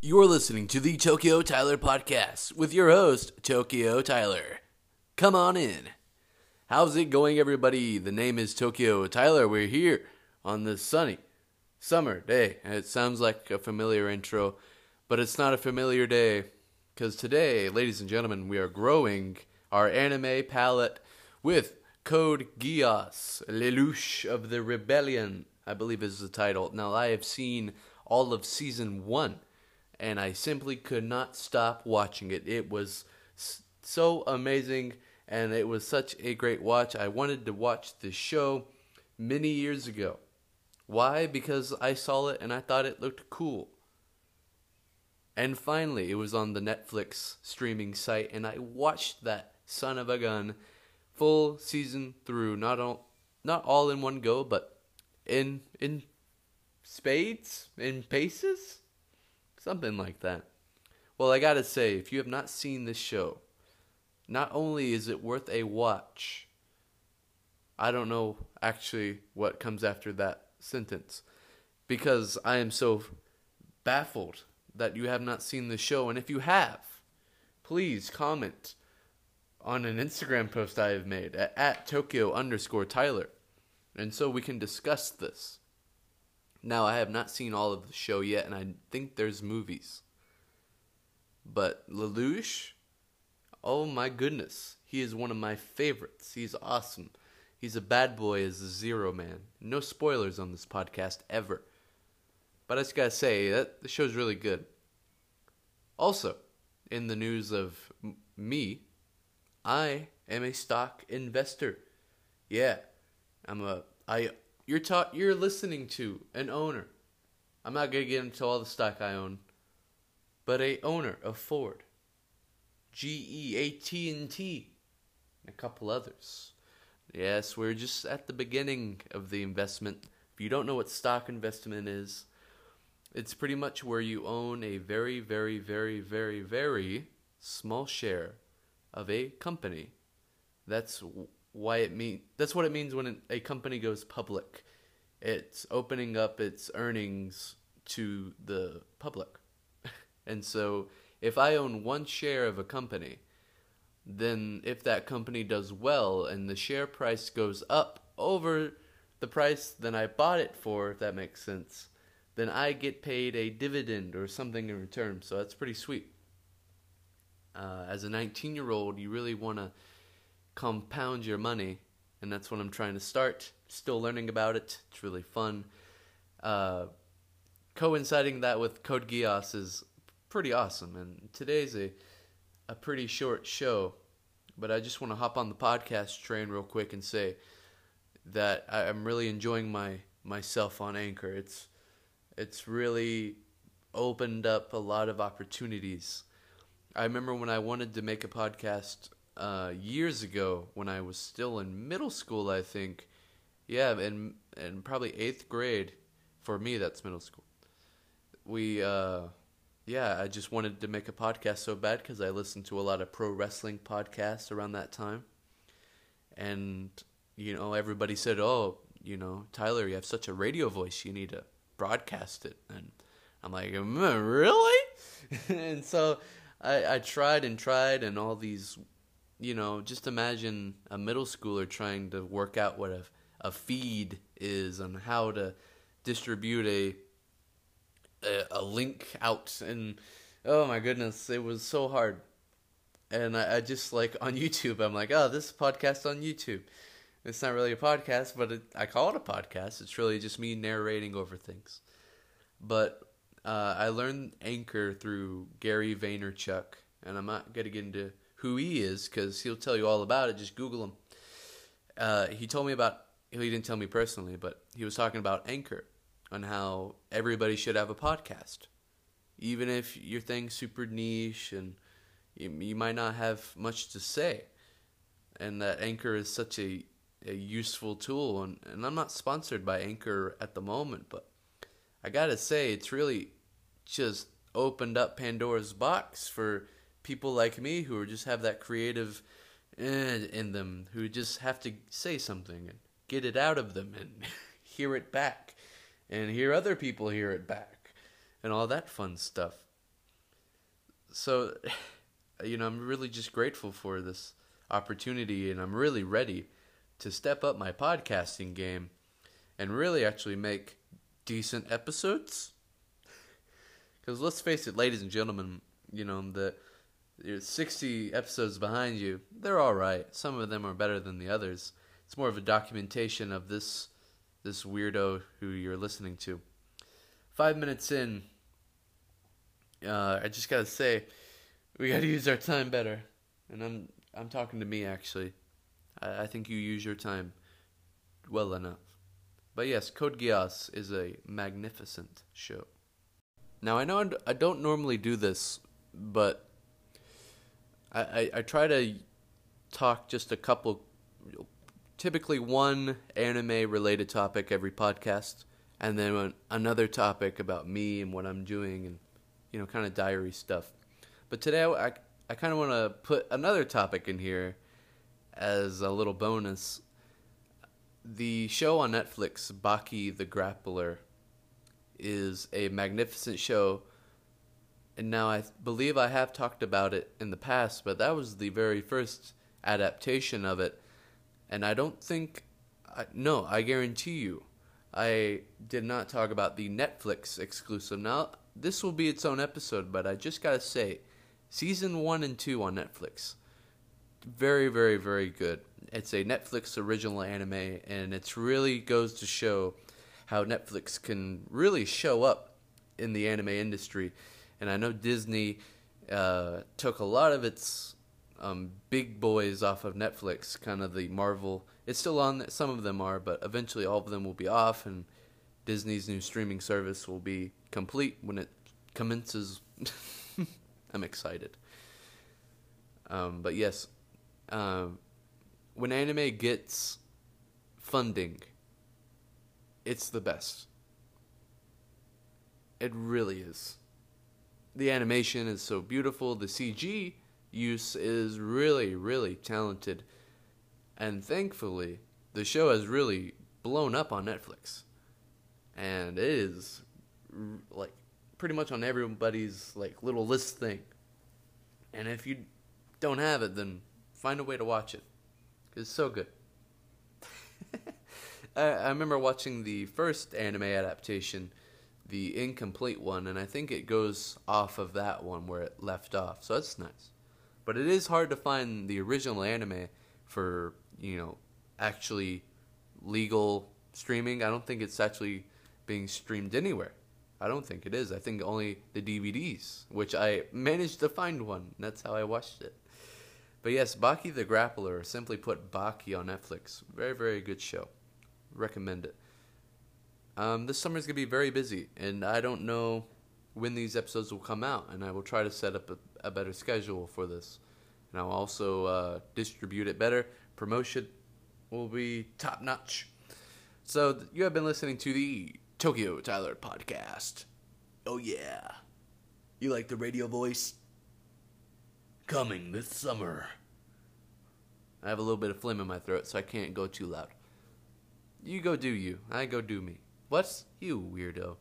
You're listening to the Tokyo Tyler podcast with your host, Tokyo Tyler. Come on in. How's it going, everybody? The name is Tokyo Tyler. We're here on this sunny summer day. It sounds like a familiar intro, but it's not a familiar day because today, ladies and gentlemen, we are growing our anime palette with Code Geass, Lelouch of the Rebellion, I believe is the title. Now, I have seen all of season one, and I simply could not stop watching it. It was so amazing, and it was such a great watch. I wanted to watch this show many years ago. Why? Because I saw it and I thought it looked cool. And finally, it was on the Netflix streaming site, and I watched that son of a gun full season through. Not all, not all in one go, but in in spades, in paces, something like that. Well, I gotta say, if you have not seen this show, not only is it worth a watch, I don't know actually what comes after that sentence because I am so baffled that you have not seen the show. And if you have, please comment on an Instagram post I have made at, at Tokyo underscore Tyler. And so we can discuss this. Now, I have not seen all of the show yet, and I think there's movies. But Lelouch, oh my goodness, he is one of my favorites. He's awesome. He's a bad boy as a zero man. No spoilers on this podcast ever. But I just gotta say that the show's really good. Also, in the news of m- me, I am a stock investor. Yeah, I'm a I. You're ta- You're listening to an owner. I'm not gonna get into all the stock I own, but a owner of Ford, GE, AT&T, and a couple others. Yes, we're just at the beginning of the investment. If you don't know what stock investment is, it's pretty much where you own a very, very, very, very, very small share of a company. That's why it mean. That's what it means when a company goes public. It's opening up its earnings to the public. and so, if I own one share of a company, then if that company does well and the share price goes up over the price that I bought it for, if that makes sense, then I get paid a dividend or something in return. So that's pretty sweet. Uh, as a 19 year old, you really want to compound your money, and that's what I'm trying to start. Still learning about it, it's really fun. Uh, coinciding that with Code Geass is pretty awesome, and today's a a pretty short show, but I just want to hop on the podcast train real quick and say that I'm really enjoying my myself on Anchor. It's it's really opened up a lot of opportunities. I remember when I wanted to make a podcast uh, years ago when I was still in middle school, I think. Yeah, and and probably eighth grade. For me, that's middle school. We uh, yeah, I just wanted to make a podcast so bad because I listened to a lot of pro wrestling podcasts around that time. And, you know, everybody said, oh, you know, Tyler, you have such a radio voice, you need to broadcast it. And I'm like, "Mm, really? and so I, I tried and tried, and all these, you know, just imagine a middle schooler trying to work out what a, a feed is and how to distribute a a, a link out. And oh my goodness it was so hard. And I, I just like on youtube i'm like oh this is podcast on youtube. It's not really a podcast but it, i call it a podcast. It's really just me narrating over things. But uh, i learned anchor through gary vaynerchuk and i'm not going to get into who he is because he'll tell you all about it. Just google him. Uh, he told me about he didn't tell me personally but he was talking about anchor on how everybody should have a podcast, even if your thing's super niche and you, you might not have much to say, and that Anchor is such a a useful tool. And, and I'm not sponsored by Anchor at the moment, but I gotta say it's really just opened up Pandora's box for people like me who just have that creative eh, in them, who just have to say something. And get it out of them and hear it back and hear other people hear it back and all that fun stuff. so, you know, I'm really just grateful for this opportunity, and I'm really ready to step up my podcasting game and really actually make decent episodes. Because let's face it, ladies and gentlemen, you know, the 60 episodes behind you, they're all right. Some of them are better than the others. It's more of a documentation of this this weirdo who you're listening to. Five minutes in, uh, I just gotta say, we gotta use our time better. And I'm I'm talking to me actually. I, I think you use your time well enough. But yes, Code Geass is a magnificent show. Now I know I don't normally do this, but I, I, I try to talk just a couple, typically one anime related topic every podcast, and then another topic about me and what I'm doing and you know kind of diary stuff. But today I, I kind of want to put another topic in here as a little bonus. The show on Netflix, Baki the Grappler, is a magnificent show. And now I believe I have talked about it in the past, but that was the very first adaptation of it. And I don't think, I, no, I guarantee you, I did not talk about the Netflix exclusive. Now, this will be its own episode, but I just gotta say, season one and two on Netflix, very, very, very good. It's a Netflix original anime, and it really goes to show how Netflix can really show up in the anime industry. And I know Disney uh, took a lot of its um, big boys off of Netflix, kind of the Marvel. It's still on. Some of them are, but eventually all of them will be off, and Disney's new streaming service will be complete when it commences. I'm excited. Um, but yes, um, when anime gets funding, it's the best. It really is. The animation is so beautiful. The CG use is really, really talented. And thankfully, the show has really blown up on Netflix. And it is like pretty much on everybody's like little list thing. And if you don't have it, then find a way to watch it. It's so good. I, I remember watching the first anime adaptation, the incomplete one, and I think it goes off of that one where it left off. So that's nice. But it is hard to find the original anime for, you know, actually legal streaming. I don't think it's actually being streamed anywhere. I don't think it is. I think only the DVDs, which I managed to find one. That's how I watched it. But yes, Baki the Grappler, simply put, Baki on Netflix. Very, very good show. Recommend it. Um, this summer is going to be very busy, and I don't know when these episodes will come out, and I will try to set up a, a better schedule for this. And I'll also uh, distribute it better. Promotion will be top notch. So, you have been listening to the Tokyo Tyler podcast. Oh, yeah. You like the radio voice? Coming this summer. I have a little bit of phlegm in my throat, so I can't go too loud. You go do you. I go do me. What's you, weirdo?